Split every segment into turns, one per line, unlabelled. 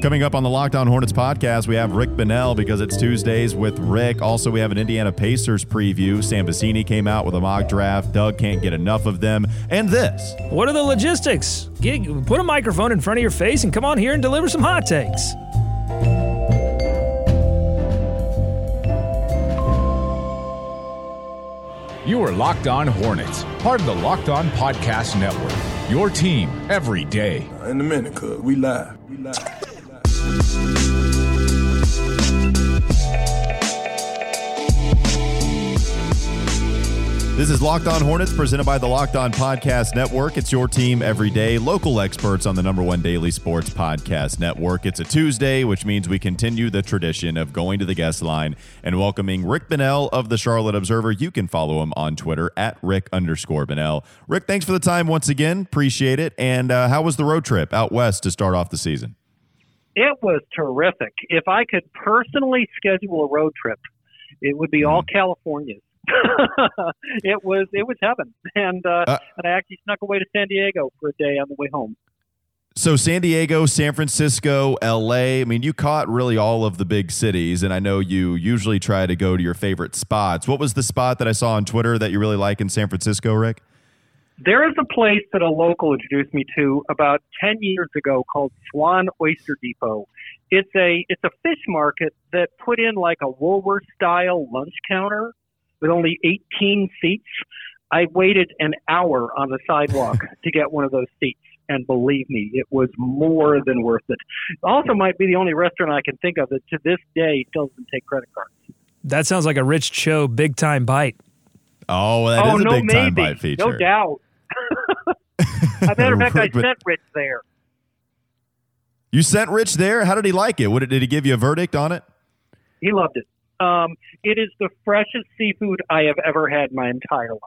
Coming up on the Locked On Hornets podcast, we have Rick Bonnell because it's Tuesdays with Rick. Also, we have an Indiana Pacers preview. Sam Vecenie came out with a mock draft. Doug can't get enough of them. And this.
What are the logistics? Get, put a microphone in front of your face and come on here and deliver some hot takes.
You are Locked On Hornets, part of the Locked On Podcast Network. Your team every day.
In a minute, cuz we live. We live.
This is Locked On Hornets presented by the Locked On Podcast Network. It's your team every day, local experts on the number one daily sports podcast network. It's a Tuesday, which means we continue the tradition of going to the guest line and welcoming Rick Bonnell of the Charlotte Observer. You can follow him on Twitter at Rick underscore Bonnell. Rick, thanks for the time once again. Appreciate it. And uh, how was the road trip out west to start off the season?
It was terrific. If I could personally schedule a road trip, it would be all California's. it was it was heaven, and uh, uh, and I actually snuck away to San Diego for a day on the way home.
So San Diego, San Francisco, LA. I mean, you caught really all of the big cities, and I know you usually try to go to your favorite spots. What was the spot that I saw on Twitter that you really like in San Francisco, Rick?
There is a place that a local introduced me to about ten years ago called Swan Oyster Depot. It's a it's a fish market that put in like a Woolworth style lunch counter with only 18 seats. I waited an hour on the sidewalk to get one of those seats. And believe me, it was more than worth it. Also, might be the only restaurant I can think of that to this day doesn't take credit cards.
That sounds like a Rich Cho big time bite.
Oh, that
oh,
is a
no,
big
maybe.
time bite feature.
No doubt. As a matter of fact, I sent Rich there.
You sent Rich there? How did he like it? What, did he give you a verdict on it?
He loved it. Um, it is the freshest seafood I have ever had my entire life.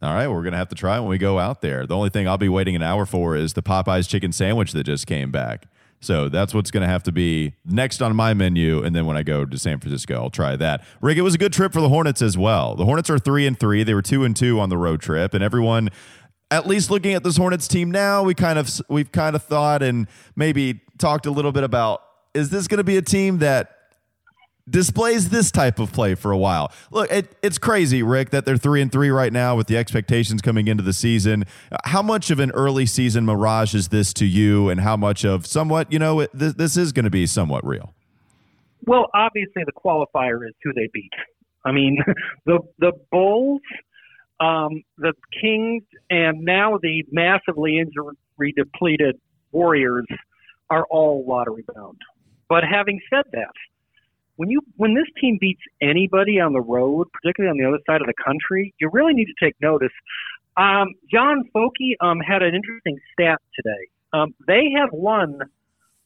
All right, we're gonna have to try when we go out there. The only thing I'll be waiting an hour for is the Popeyes chicken sandwich that just came back. So that's what's going to have to be next on my menu. And then when I go to San Francisco, I'll try that. Rick, it was a good trip for the Hornets as well. The Hornets are three and three. They were two and two on the road trip, and everyone, at least looking at this Hornets team now, we kind of we've kind of thought and maybe talked a little bit about is this going to be a team that displays this type of play for a while. Look, it, it's crazy, Rick, that they're three and three right now with the expectations coming into the season. How much of an early season mirage is this to you, and how much of somewhat, you know, this, this is going to be somewhat real?
Well, obviously, the qualifier is who they beat. I mean, the the Bulls, um, the Kings, and now the massively injury depleted Warriors are all lottery bound. But having said that, when you when this team beats anybody on the road, particularly on the other side of the country, you really need to take notice. Um, John Focke um, had an interesting stat today. Um, they have won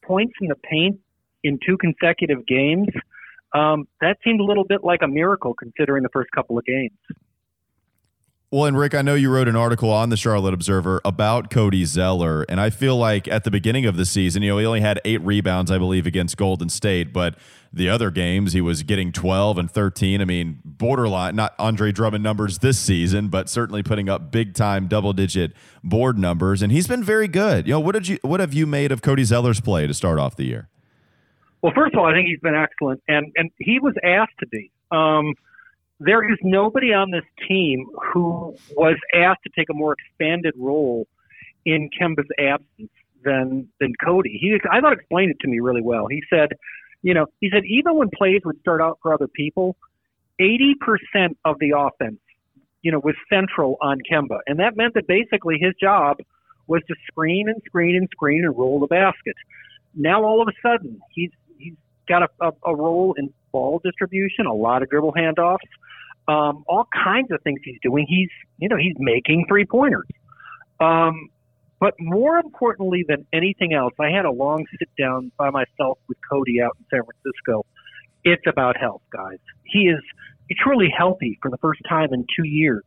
points in the paint in two consecutive games. Um, that seemed a little bit like a miracle considering the first couple of games.
Well, and Rick, I know you wrote an article on the Charlotte Observer about Cody Zeller, and I feel like at the beginning of the season, you know, he only had eight rebounds, I believe, against Golden State, but the other games he was getting 12 and 13. I mean, borderline, not Andre Drummond numbers this season, but certainly putting up big time double digit board numbers, and he's been very good. You know, what did you what have you made of Cody Zeller's play to start off the year?
Well, first of all, I think he's been excellent, and and he was asked to be. Um, there is nobody on this team who was asked to take a more expanded role in Kemba's absence than than Cody. He I thought explained it to me really well. He said, you know, he said even when plays would start out for other people, eighty percent of the offense, you know, was central on Kemba, and that meant that basically his job was to screen and screen and screen and roll the basket. Now all of a sudden he's he's got a, a, a role in ball distribution, a lot of dribble handoffs um, all kinds of things he's doing. He's, you know, he's making three pointers. Um, but more importantly than anything else, I had a long sit down by myself with Cody out in San Francisco. It's about health, guys. He is truly healthy for the first time in two years.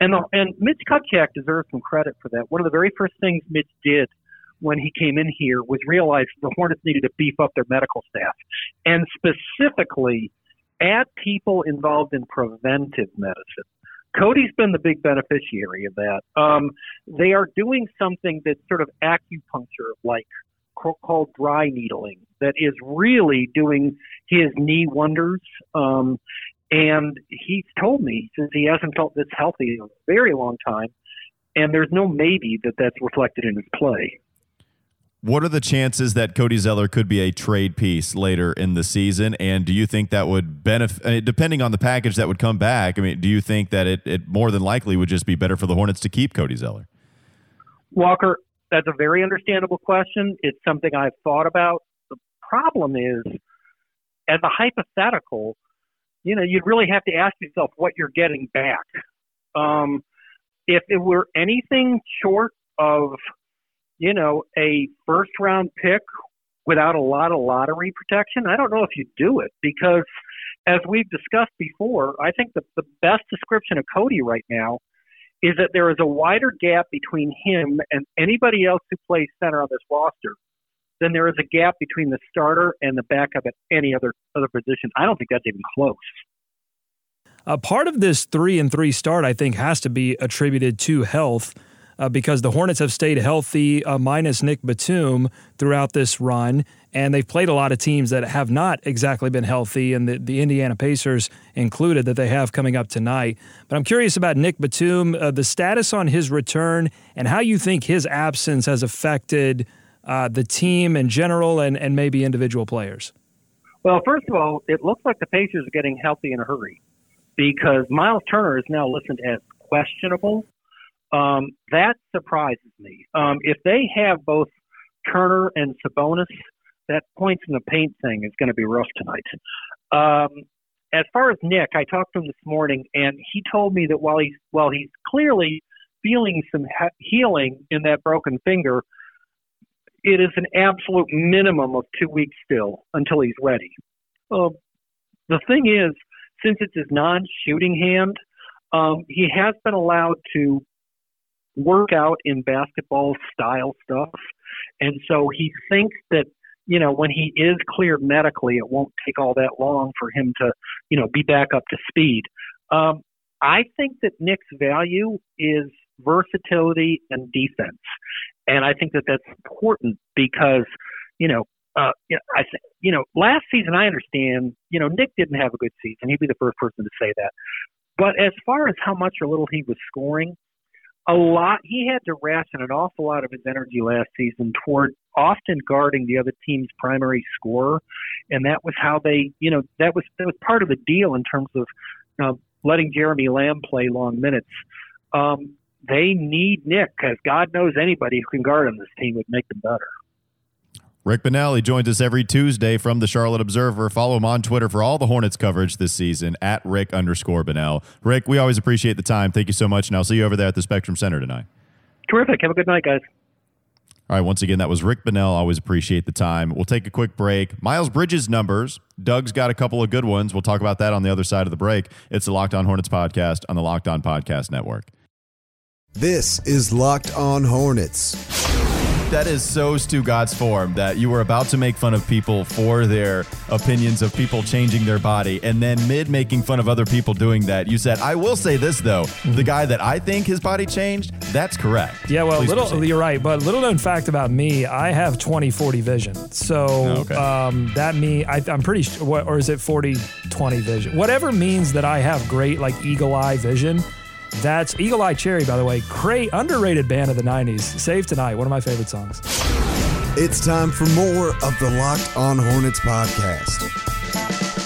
And, the, and Mitch Kupchak deserves some credit for that. One of the very first things Mitch did when he came in here was realize the Hornets needed to beef up their medical staff. And specifically, add people involved in preventive medicine. Cody's been the big beneficiary of that. Um, they are doing something that's sort of acupuncture like, called dry needling that is really doing his knee wonders. Um, and he's told me since he hasn't felt this healthy in a very long time, and there's no maybe that that's reflected in his play.
What are the chances that Cody Zeller could be a trade piece later in the season? And do you think that would benefit, depending on the package that would come back? I mean, do you think that it, it more than likely would just be better for the Hornets to keep Cody Zeller?
Walker, that's a very understandable question. It's something I've thought about. The problem is, as a hypothetical, you know, you'd really have to ask yourself what you're getting back. Um, if it were anything short of, you know, a first round pick without a lot of lottery protection, I don't know if you'd do it because, as we've discussed before, I think the, the best description of Cody right now is that there is a wider gap between him and anybody else who plays center on this roster than there is a gap between the starter and the backup at any other other position. I don't think that's even close.
A part of this three and three start, I think, has to be attributed to health. Uh, because the Hornets have stayed healthy, uh, minus Nick Batum, throughout this run, and they've played a lot of teams that have not exactly been healthy, and the, the Indiana Pacers included that they have coming up tonight. But I'm curious about Nick Batum, uh, the status on his return, and how you think his absence has affected uh, the team in general and, and maybe individual players?
Well, first of all, it looks like the Pacers are getting healthy in a hurry because Miles Turner is now listed as questionable. Um, that surprises me. Um, if they have both Turner and Sabonis, that points in the paint thing is going to be rough tonight. Um, as far as Nick, I talked to him this morning, and he told me that while he's while he's clearly feeling some healing in that broken finger, it is an absolute minimum of two weeks still until he's ready. Uh, the thing is, since it's his non-shooting hand, um, he has been allowed to work out in basketball style stuff, and so he thinks that you know when he is cleared medically, it won't take all that long for him to you know be back up to speed. Um, I think that Nick's value is versatility and defense. And I think that that's important because, you know, uh, I you know, last season I understand, you know, Nick didn't have a good season. He'd be the first person to say that. But as far as how much or little he was scoring, a lot he had to ration an awful lot of his energy last season toward often guarding the other team's primary scorer, and that was how they, you know, that was that was part of the deal in terms of uh, letting Jeremy Lamb play long minutes. Um, they need Nick because God knows anybody who can guard on This team would make them better.
Rick Bonnell joins us every Tuesday from the Charlotte Observer. Follow him on Twitter for all the Hornets coverage this season at Rick underscore Bonnell. Rick, we always appreciate the time. Thank you so much, and I'll see you over there at the Spectrum Center tonight.
Terrific. Have a good night, guys.
All right, once again, that was Rick Bonnell. Always appreciate the time. We'll take a quick break. Miles Bridges numbers. Doug's got a couple of good ones. We'll talk about that on the other side of the break. It's the Locked On Hornets podcast on the Locked On Podcast Network.
This is Locked On Hornets.
That is so Stu God's form that you were about to make fun of people for their opinions of people changing their body, and then mid making fun of other people doing that, you said, "I will say this though, the guy that I think his body changed, that's correct."
Yeah, well, Please little proceed. you're right, but little known fact about me, I have 20/40 vision, so okay. um, that me, I, am pretty sure, or is it 40/20 vision? Whatever means that I have great like eagle eye vision that's Eagle Eye Cherry, by the way. Great, underrated band of the 90s. Save Tonight, one of my favorite songs.
It's time for more of the Locked On Hornets podcast.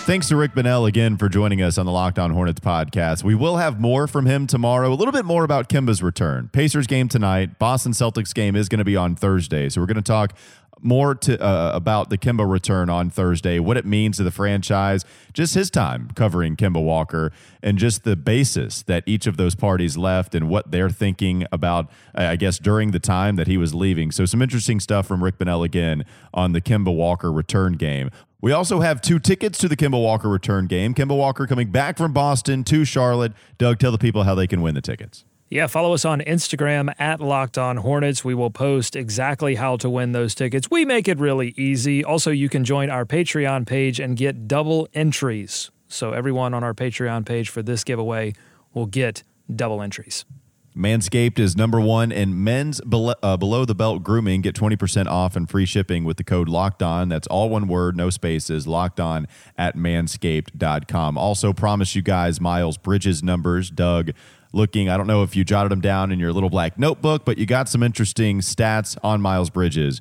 Thanks to Rick Bonnell again for joining us on the Locked On Hornets podcast. We will have more from him tomorrow, a little bit more about Kemba's return. Pacers game tonight, Boston Celtics game is going to be on Thursday. So we're going to talk more to uh, about the Kemba return on Thursday, what it means to the franchise, just his time covering Kemba Walker, and just the basis that each of those parties left and what they're thinking about, I guess, during the time that he was leaving. So, some interesting stuff from Rick Bonnell again on the Kemba Walker return game. We also have two tickets to the Kemba Walker return game. Kemba Walker coming back from Boston to Charlotte. Doug, tell the people how they can win the tickets.
Yeah, follow us on Instagram at Locked On Hornets. We will post exactly how to win those tickets. We make it really easy. Also, you can join our Patreon page and get double entries. So, everyone on our Patreon page for this giveaway will get double entries.
Manscaped is number one in men's below, uh, below the belt grooming. Get 20% off and free shipping with the code locked on. That's all one word, no spaces, locked on at manscaped.com. Also, promise you guys Miles Bridges numbers. Doug, looking, I don't know if you jotted them down in your little black notebook, but you got some interesting stats on Miles Bridges.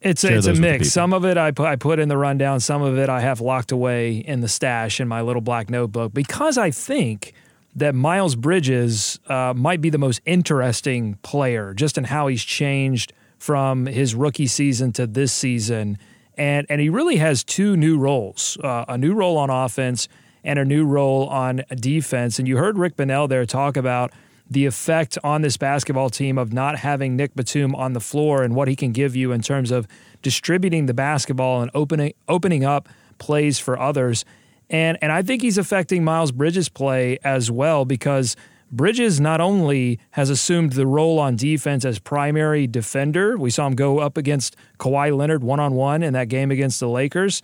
It's a, it's a mix. Some of it I put, I put in the rundown. Some of it I have locked away in the stash in my little black notebook because I think that Miles Bridges uh, might be the most interesting player just in how he's changed from his rookie season to this season. And, and he really has two new roles uh, a new role on offense and a new role on defense. And you heard Rick Bonnell there talk about the effect on this basketball team of not having Nick Batum on the floor and what he can give you in terms of distributing the basketball and opening opening up plays for others. And and I think he's affecting Miles Bridges' play as well because Bridges not only has assumed the role on defense as primary defender, we saw him go up against Kawhi Leonard one on one in that game against the Lakers,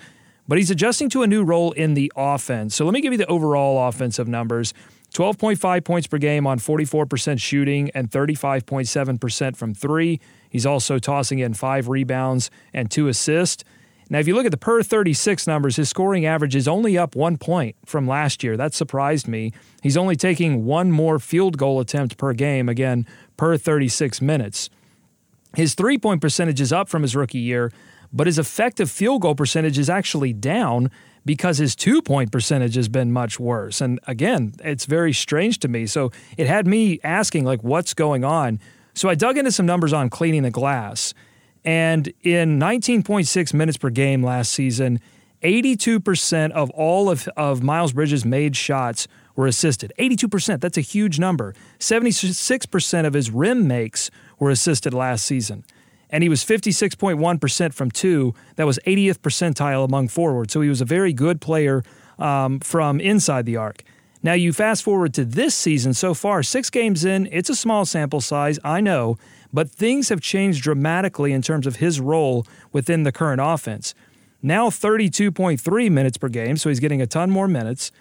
but he's adjusting to a new role in the offense. So let me give you the overall offensive numbers. 12.5 points per game on 44% shooting and 35.7% from three. He's also tossing in five rebounds and two assists. Now, if you look at the per 36 numbers, his scoring average is only up one point from last year. That surprised me. He's only taking one more field goal attempt per game, again, per 36 minutes. His three point percentage is up from his rookie year, but his effective field goal percentage is actually down because his two point percentage has been much worse. And again, it's very strange to me. So it had me asking, like, what's going on? So I dug into some numbers on cleaning the glass. And in 19.6 minutes per game last season, 82% of all of, of Miles Bridges' made shots were assisted. 82%, that's a huge number. 76% of his rim makes were assisted last season and he was 56.1% from two. That was 80th percentile among forwards. So he was a very good player um, from inside the arc. Now, you fast forward to this season so far, six games in, it's a small sample size, I know, but things have changed dramatically in terms of his role within the current offense. Now 32.3 minutes per game, so he's getting a ton more minutes.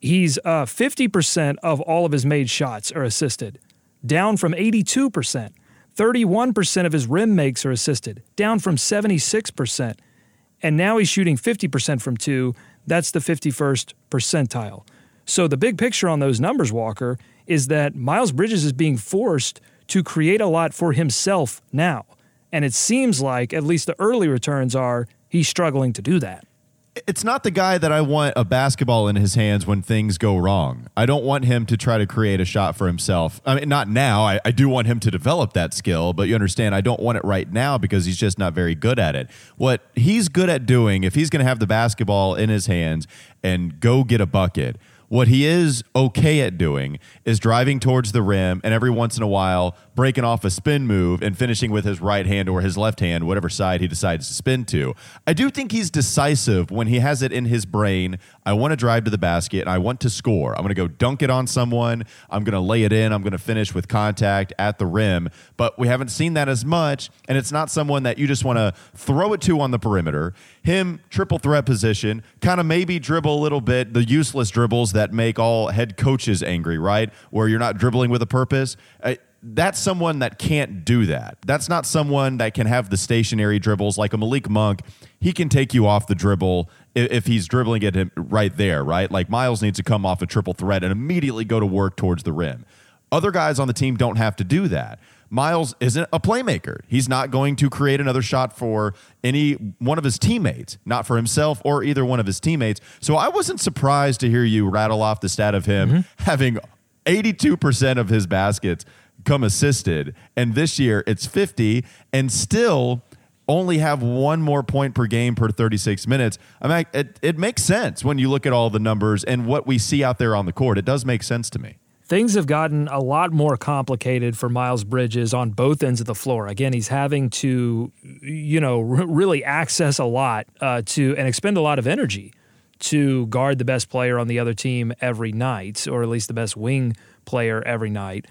He's uh, 50% of all of his made shots are assisted, down from 82%. 31% of his rim makes are assisted, down from 76%. And now he's shooting 50% from two. That's the 51st percentile. So the big picture on those numbers, Walker, is that Miles Bridges is being forced to create a lot for himself now. And it seems like, at least the early returns are, he's struggling to do that
it's not the guy that I want a basketball in his hands when things go wrong. I don't want him to try to create a shot for himself. I mean, not now. I, I, do want him to develop that skill, but you understand, I don't want it right now because he's just not very good at it. What he's good at doing, if he's going to have the basketball in his hands and go get a bucket, what he is okay at doing is driving towards the rim and every once in a while breaking off a spin move and finishing with his right hand or his left hand, whatever side he decides to spin to. I do think he's decisive when he has it in his brain. I want to drive to the basket and I want to score. I'm going to go dunk it on someone. I'm going to lay it in. I'm going to finish with contact at the rim. But we haven't seen that as much. And it's not someone that you just want to throw it to on the perimeter. Him, triple threat position, kind of maybe dribble a little bit, the useless dribbles that make all head coaches angry, right? Where you're not dribbling with a purpose. That's someone that can't do that. That's not someone that can have the stationary dribbles like a Malik Monk. He can take you off the dribble if, he's dribbling it right there, right? Like Miles needs to come off a triple threat and immediately go to work towards the rim. Other guys on the team don't have to do that. Miles isn't a playmaker. He's not going to create another shot for any one of his teammates, not for himself or either one of his teammates. So I wasn't surprised to hear you rattle off the stat of him mm-hmm. having 82% of his baskets come assisted. And this year it's 50 and still only have one more point per game per 36 minutes. I mean, it, it makes sense when you look at all the numbers and what we see out there on the court. It does make sense to me
things have gotten a lot more complicated for Miles Bridges on both ends of the floor. Again, he's having to, you know, r- really access a lot uh, to and expend a lot of energy to guard the best player on the other team every night, or at least the best wing player every night.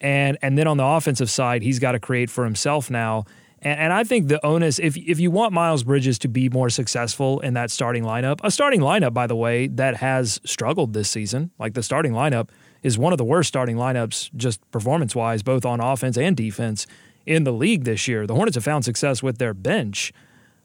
And and then on the offensive side, he's got to create for himself now. And, and I think the onus, if if you want Miles Bridges to be more successful in that starting lineup, a starting lineup, by the way, that has struggled this season, like the starting lineup is one of the worst starting lineups, just performance wise, both on offense and defense in the league this year. The Hornets have found success with their bench.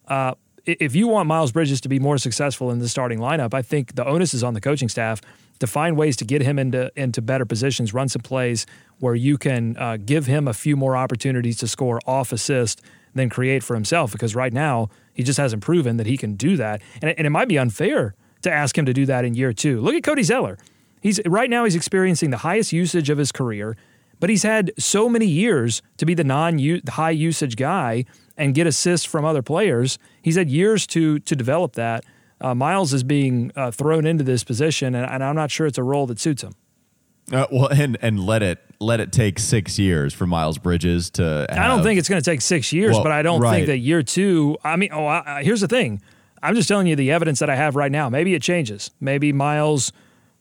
Uh, if you want Miles Bridges to be more successful in the starting lineup, I think the onus is on the coaching staff to find ways to get him into into better positions, run some plays where you can uh, give him a few more opportunities to score off assist than create for himself. Because right now he just hasn't proven that he can do that, and, and it might be unfair to ask him to do that in year two. Look at Cody Zeller. He's right now he's experiencing the highest usage of his career, but he's had so many years to be the non high usage guy and get assists from other players. He's had years to to develop that. Uh, Miles is being uh, thrown into this position, and, and, I'm not sure it's a role that suits him.
Uh, well, and and let it let it take six years for Miles Bridges to. Have,
I don't think it's going to take six years, well, but I don't right. think that year two. I mean, oh, I, here's the thing. I'm just telling you the evidence that I have right now. Maybe it changes. Maybe Miles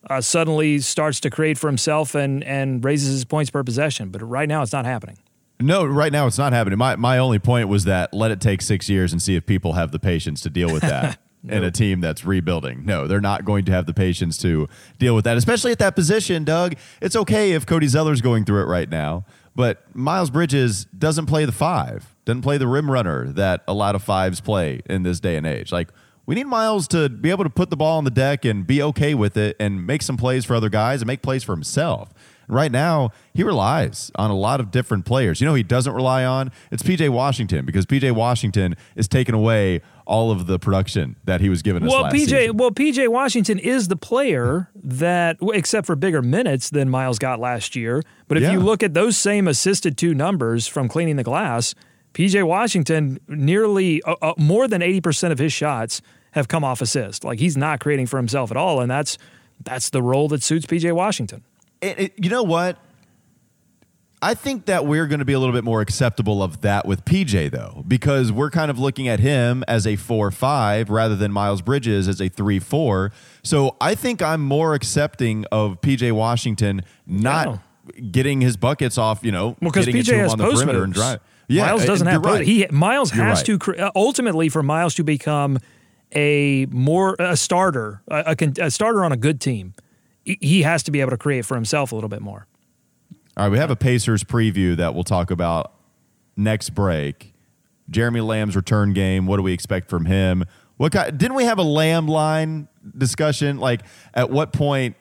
uh, suddenly starts to create for himself and and raises his points per possession. But right now, it's not happening.
No, right now it's not happening. My my only point was that let it take six years and see if people have the patience to deal with that. no. In a team that's rebuilding. No, they're not going to have the patience to deal with that, especially at that position, Doug. It's okay if Cody Zeller's going through it right now, but Miles Bridges doesn't play the five, doesn't play the rim runner that a lot of fives play in this day and age. Like, we need Miles to be able to put the ball on the deck and be okay with it and make some plays for other guys and make plays for himself. Right now, he relies on a lot of different players. You know, he doesn't rely on it's PJ Washington because PJ Washington is taking away all of the production that he was given.
Well, PJ,
season.
well, PJ Washington is the player that, except for bigger minutes than Miles got last year. But if yeah. you look at those same assisted two numbers from cleaning the glass, PJ Washington nearly uh, uh, more than eighty percent of his shots have come off assist. Like he's not creating for himself at all, and that's that's the role that suits PJ Washington.
It, it, you know what? I think that we're going to be a little bit more acceptable of that with PJ though, because we're kind of looking at him as a four-five rather than Miles Bridges as a three-four. So I think I'm more accepting of PJ Washington not getting his buckets off. You know,
well, because PJ has on the perimeter moves. and drive. Yeah, Miles doesn't have. Right. He Miles has right. to uh, ultimately for Miles to become a more a starter, a, a, a, starter on a good team, he has to be able to create for himself a little bit more.
All right, we have a Pacers preview that we'll talk about next break. Jeremy Lamb's return game. What do we expect from him? What kind, didn't we have a Lamb line discussion? Like, at what point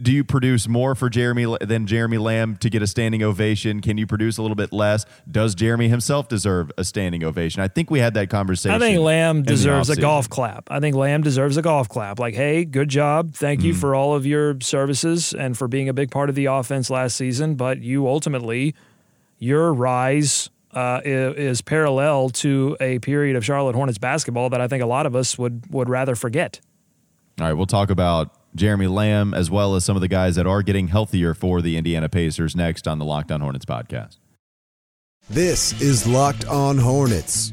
do you produce more for Jeremy than Jeremy Lamb to get a standing ovation? Can you produce a little bit less? Does Jeremy himself deserve a standing ovation? I think we had that conversation. I
think Lamb deserves a golf clap. I think Lamb deserves a golf clap. Like, hey, good job. Thank you mm. for all of your services and for being a big part of the offense last season. But you ultimately, your rise uh, is, is parallel to a period of Charlotte Hornets basketball that I think a lot of us would would rather forget.
All right, we'll talk about Jeremy Lamb, as well as some of the guys that are getting healthier for the Indiana Pacers next on the Locked On Hornets podcast.
This is Locked On Hornets.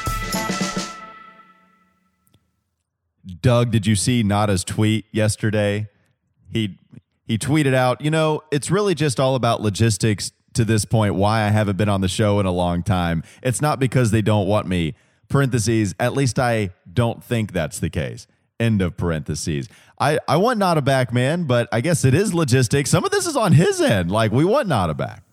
Doug, did you see Nada's tweet yesterday? He he tweeted out, you know, it's really just all about logistics to this point. Why I haven't been on the show in a long time. It's not because they don't want me. Parentheses. At least I don't think that's the case. End of parentheses. I, I want Nada back, man, but I guess it is logistics. Some of this is on his end. Like we want Nada back.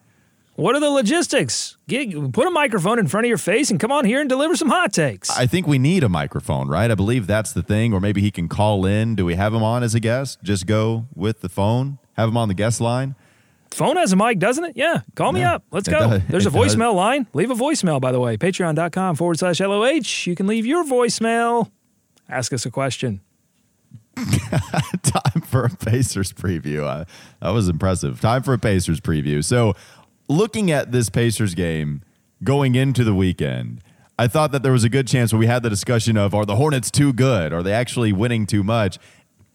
What are the logistics? Get, put a microphone in front of your face and come on here and deliver some hot takes.
I think we need a microphone, right? I believe that's the thing. Or maybe he can call in. Do we have him on as a guest? Just go with the phone, have him on the guest line.
Phone has a mic, doesn't it? Yeah. Call me up. Let's go. Does. There's a voicemail does. line. Leave a voicemail, by the way. Patreon.com forward slash LOH. You can leave your voicemail. Ask us a question.
Time for a Pacers preview. Uh, that was impressive. Time for a Pacers preview. So, looking at this Pacers game going into the weekend, I thought that there was a good chance when we had the discussion of are the Hornets too good? Are they actually winning too much?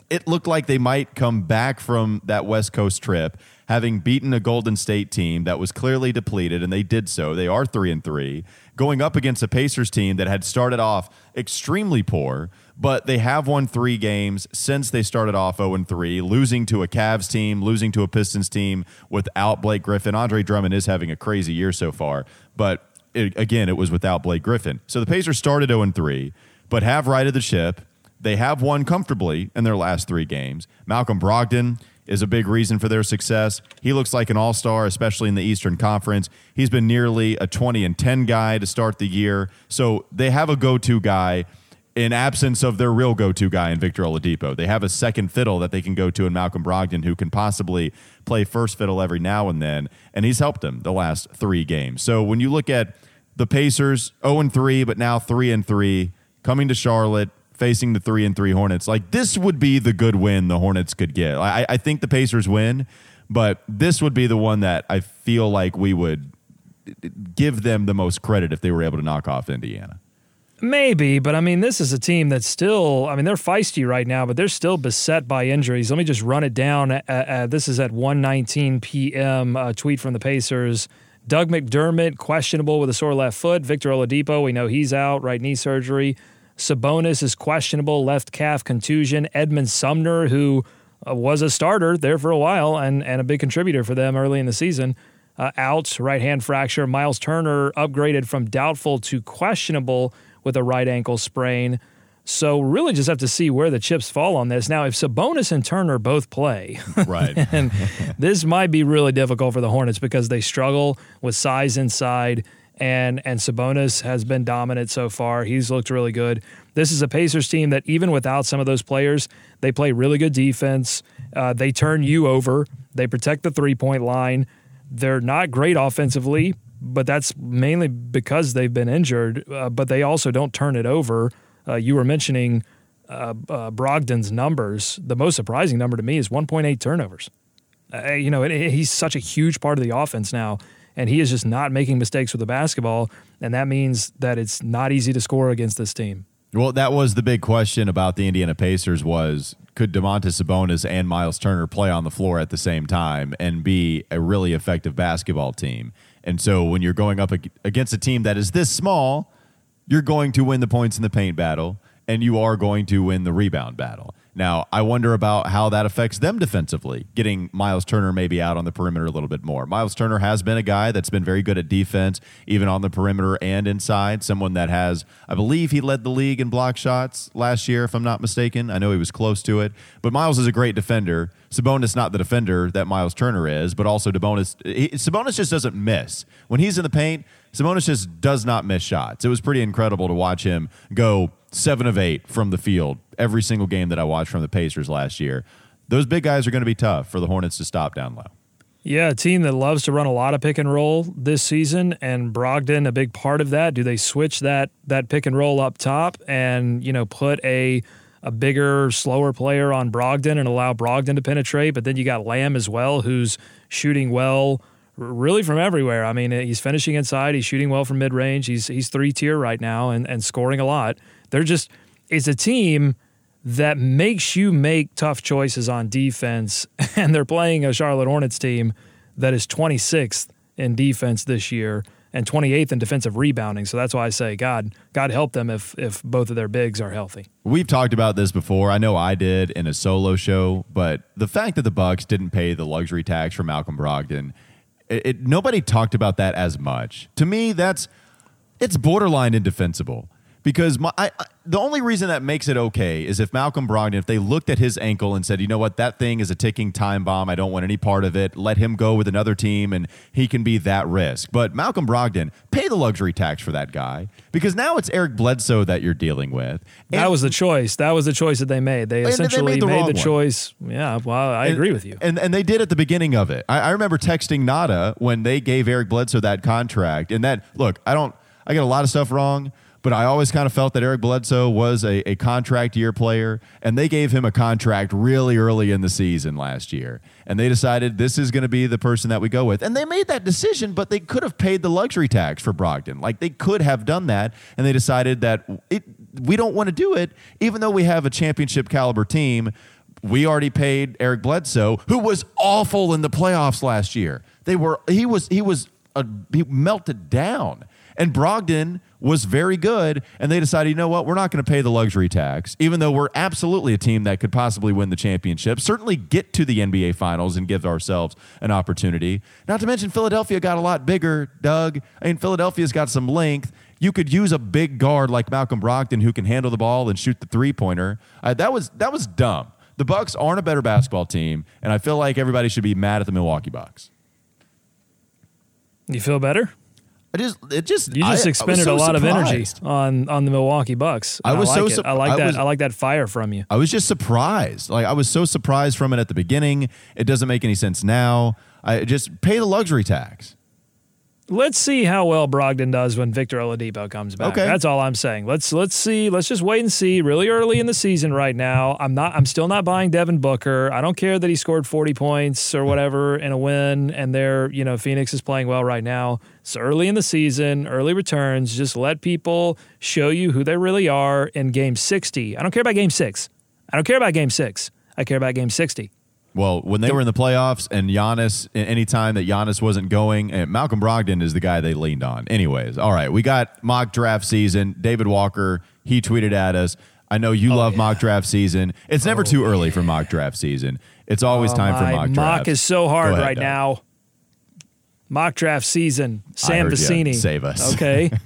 It looked like they might come back from that West Coast trip, having beaten a Golden State team that was clearly depleted, and they did so. They are three and three, going up against a Pacers team that had started off extremely poor, but they have won three games since they started off 0 and 3, losing to a Cavs team, losing to a Pistons team without Blake Griffin. Andre Drummond is having a crazy year so far, but it, again, it was without Blake Griffin. So the Pacers started 0 and 3, but have righted the ship they have won comfortably in their last three games. Malcolm Brogdon is a big reason for their success. He looks like an all star, especially in the Eastern Conference. He's been nearly a 20 and 10 guy to start the year. So they have a go to guy in absence of their real go to guy in Victor Oladipo. They have a second fiddle that they can go to in Malcolm Brogdon, who can possibly play first fiddle every now and then. And he's helped them the last three games. So when you look at the Pacers, 0 and 3, but now 3 and 3, coming to Charlotte, facing the three and three Hornets. Like this would be the good win the Hornets could get. I, I think the Pacers win, but this would be the one that I feel like we would give them the most credit if they were able to knock off Indiana.
Maybe, but I mean, this is a team that's still, I mean, they're feisty right now, but they're still beset by injuries. Let me just run it down. Uh, uh, this is at 1:19 p.m. A tweet from the Pacers. Doug McDermott, questionable with a sore left foot. Victor Oladipo, we know he's out, right knee surgery. Sabonis is questionable, left calf contusion. Edmund Sumner, who uh, was a starter there for a while and, and a big contributor for them early in the season, uh, out, right hand fracture. Miles Turner upgraded from doubtful to questionable with a right ankle sprain. So really just have to see where the chips fall on this. Now, if Sabonis and Turner both play,
right,
and this might be really difficult for the Hornets because they struggle with size inside and and Sabonis has been dominant so far. He's looked really good. This is a Pacers team that even without some of those players, they play really good defense. Uh, they turn you over. They protect the three point line. They're not great offensively, but that's mainly because they've been injured. Uh, but they also don't turn it over. Uh, you were mentioning uh, uh, Brogdon's numbers. The most surprising number to me is 1.8 turnovers. Uh, you know, it, it, he's such a huge part of the offense now and he is just not making mistakes with the basketball, and that means that it's not easy to score against this team.
Well, that was the big question about the Indiana Pacers was could Domantas Sabonis and Miles Turner play on the floor at the same time and be a really effective basketball team? And so when you're going up against a team that is this small, you're going to win the points in the paint battle and you are going to win the rebound battle. Now, I wonder about how that affects them defensively, getting Miles Turner maybe out on the perimeter a little bit more. Miles Turner has been a guy that's been very good at defense, even on the perimeter and inside. Someone that has, I believe he led the league in block shots last year, if I'm not mistaken. I know he was close to it. But Miles is a great defender. Sabonis not the defender that Miles Turner is, but also Sabonis. Sabonis just doesn't miss. When he's in the paint, Sabonis just does not miss shots. It was pretty incredible to watch him go seven of eight from the field every single game that I watched from the Pacers last year. Those big guys are going to be tough for the Hornets to stop down low.
Yeah, a team that loves to run a lot of pick and roll this season, and Brogdon a big part of that. Do they switch that that pick and roll up top and you know put a a bigger, slower player on Brogdon and allow Brogdon to penetrate? But then you got Lamb as well, who's shooting well, really from everywhere. I mean, he's finishing inside, he's shooting well from mid range. He's he's three tier right now and and scoring a lot. They're just it's a team that makes you make tough choices on defense, and they're playing a Charlotte Hornets team that is 26th in defense this year and 28th in defensive rebounding. So that's why I say God, God help them if if both of their bigs are healthy.
We've talked about this before. I know I did in a solo show, but the fact that the Bucks didn't pay the luxury tax for Malcolm Brogdon, it, it, nobody talked about that as much. To me, that's it's borderline indefensible because my, I, I, the only reason that makes it okay is if Malcolm Brogdon, if they looked at his ankle and said, you know what, that thing is a ticking time bomb. I don't want any part of it. Let him go with another team and he can be that risk. But Malcolm Brogdon, pay the luxury tax for that guy because now it's Eric Bledsoe that you're dealing with.
And, that was the choice. That was the choice that they made. They essentially they made the, made the choice. Yeah, well, I
and,
agree with you.
And, and they did at the beginning of it. I, I remember texting Nada when they gave Eric Bledsoe that contract. And that, look, I don't, I get a lot of stuff wrong but I always kind of felt that Eric Bledsoe was a, a contract year player, and they gave him a contract really early in the season last year. And they decided this is going to be the person that we go with. And they made that decision, but they could have paid the luxury tax for Brogdon. Like they could have done that, and they decided that it, we don't want to do it, even though we have a championship caliber team we already paid Eric Bledsoe, who was awful in the playoffs last year. They were he was he was a, he melted down, and Brogdon was very good, and they decided, you know what, we're not going to pay the luxury tax, even though we're absolutely a team that could possibly win the championship, certainly get to the NBA Finals and give ourselves an opportunity. Not to mention Philadelphia got a lot bigger, Doug. I mean, Philadelphia's got some length. You could use a big guard like Malcolm Brogdon who can handle the ball and shoot the three pointer. Uh, that was that was dumb. The Bucks aren't a better basketball team, and I feel like everybody should be mad at the Milwaukee Bucks.
You feel better?
I just it just
You just
I- I
expended
was so
a lot of energy on on the Milwaukee Bucks.
I was
like
so sup-
I like
I
that.
was-
I like that fire from you.
I was just surprised. Like I was so surprised from it at the beginning. It doesn't make any sense now. I just pay the luxury tax.
Let's see how well Brogdon does when Victor Oladipo comes back.
Okay.
That's all I'm saying. Let's let's see. Let's just wait and see. Really early in the season right now. I'm not. I'm still not buying Devin Booker. I don't care that he scored 40 points or whatever in a win, and they're you know Phoenix is playing well right now. It's early in the season, early returns. Just let people show you who they really are in Game 60. I don't care about Game Six. I don't care about Game Six. I care about Game 60.
Well, when they were in the playoffs and Giannis, any time that Giannis wasn't going, and Malcolm Brogdon is the guy they leaned on. Anyways, all right, we got mock draft season. David Walker, he tweeted at us. I know
Oh,
you love mock draft season. It's never oh, too early for mock draft season. It's always oh, time for
Oh,
mock draft.
mock is so hard
ahead,
right
Doug.
now. Mock draft season. Sam. Vecenie.
Save us.
Okay.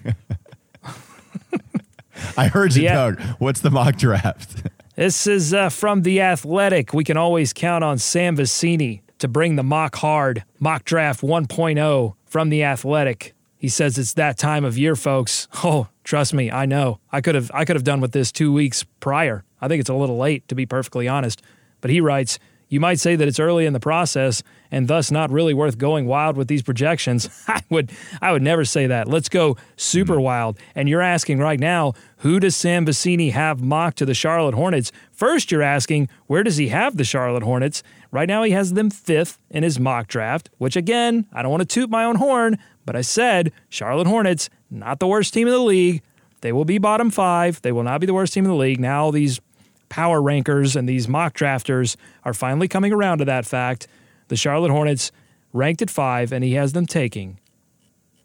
I heard you,
Yeah.
Doug. What's the mock draft?
This is uh, from The Athletic. We can always count on Sam Vecenie to bring the mock hard, mock draft 1.0 from The Athletic. He says it's that time of year, folks. Oh, trust me, I know. I could have I could have done with this 2 weeks prior. I think it's a little late to be perfectly honest. But he writes, you might say that it's early in the process and thus not really worth going wild with these projections. I would I would never say that. Let's go super mm-hmm. wild. And you're asking right now, who does Sam Vecenie have mocked to the Charlotte Hornets? First, you're asking, where does he have the Charlotte Hornets? Right now he has them 5th in his mock draft, which again, I don't want to toot my own horn, but I said Charlotte Hornets, not the worst team in the league. They will be bottom 5. They will not be the worst team in the league. Now these power rankers and these mock drafters are finally coming around to that fact. The Charlotte Hornets ranked at five, and he has them taking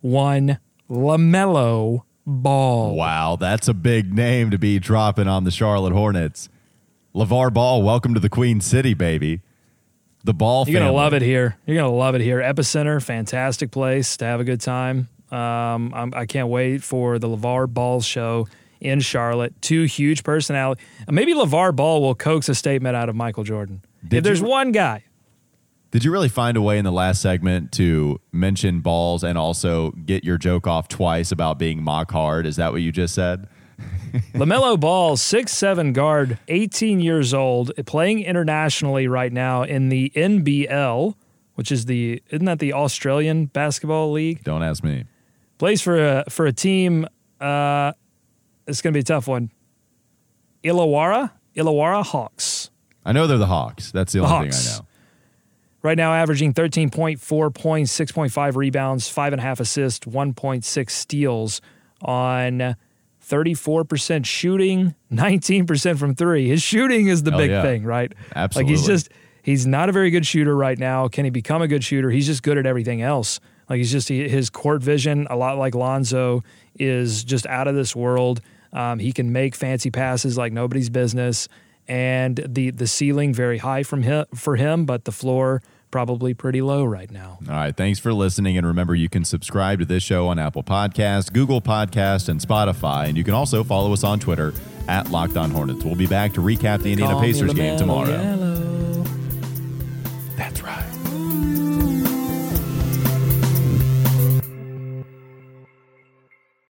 one LaMelo Ball.
Wow, that's a big name to be dropping on the Charlotte Hornets. LeVar Ball, welcome to the Queen City, baby. The Ball
You're gonna love it here. You're gonna love it here. Epicenter, fantastic place to have a good time. Um, I'm, I can't wait for the LeVar Ball show in Charlotte. Two huge personality. Maybe LeVar Ball will coax a statement out of Michael Jordan.
Did
if there's
you-
one guy
Did you really find a way in the last segment to mention balls and also get your joke off twice about being mock hard? Is that what you just said?
LaMelo Ball, six seven guard, 18 years old, playing internationally right now in the NBL, which is the isn't that the Australian Basketball League?
Don't ask me.
Plays for a for a team. Uh, it's going to be a tough one. Illawarra, Illawarra Hawks.
I know they're the Hawks. That's the
The
only
Hawks.
thing I know.
Right now, averaging 13.4 points, 6.5 rebounds, five and a half assists, 1.6 steals on 34% shooting, 19% from three. His shooting is the
Hell
big
yeah.
thing, right?
Absolutely.
Like he's just, he's not a very good shooter right now. Can he become a good shooter? He's just good at everything else. Like he's just, he, his court vision, a lot like Lonzo, is just out of this world. Um, he can make fancy passes like nobody's business. And the, the ceiling very high from him, for him, but the floor probably pretty low right now.
All right. Thanks for listening. And remember, you can subscribe to this show on Apple Podcasts, Google Podcasts, and Spotify. And you can also follow us on Twitter at Locked On Hornets. We'll be back to recap the Indiana
Call
Pacers game tomorrow.
yeah,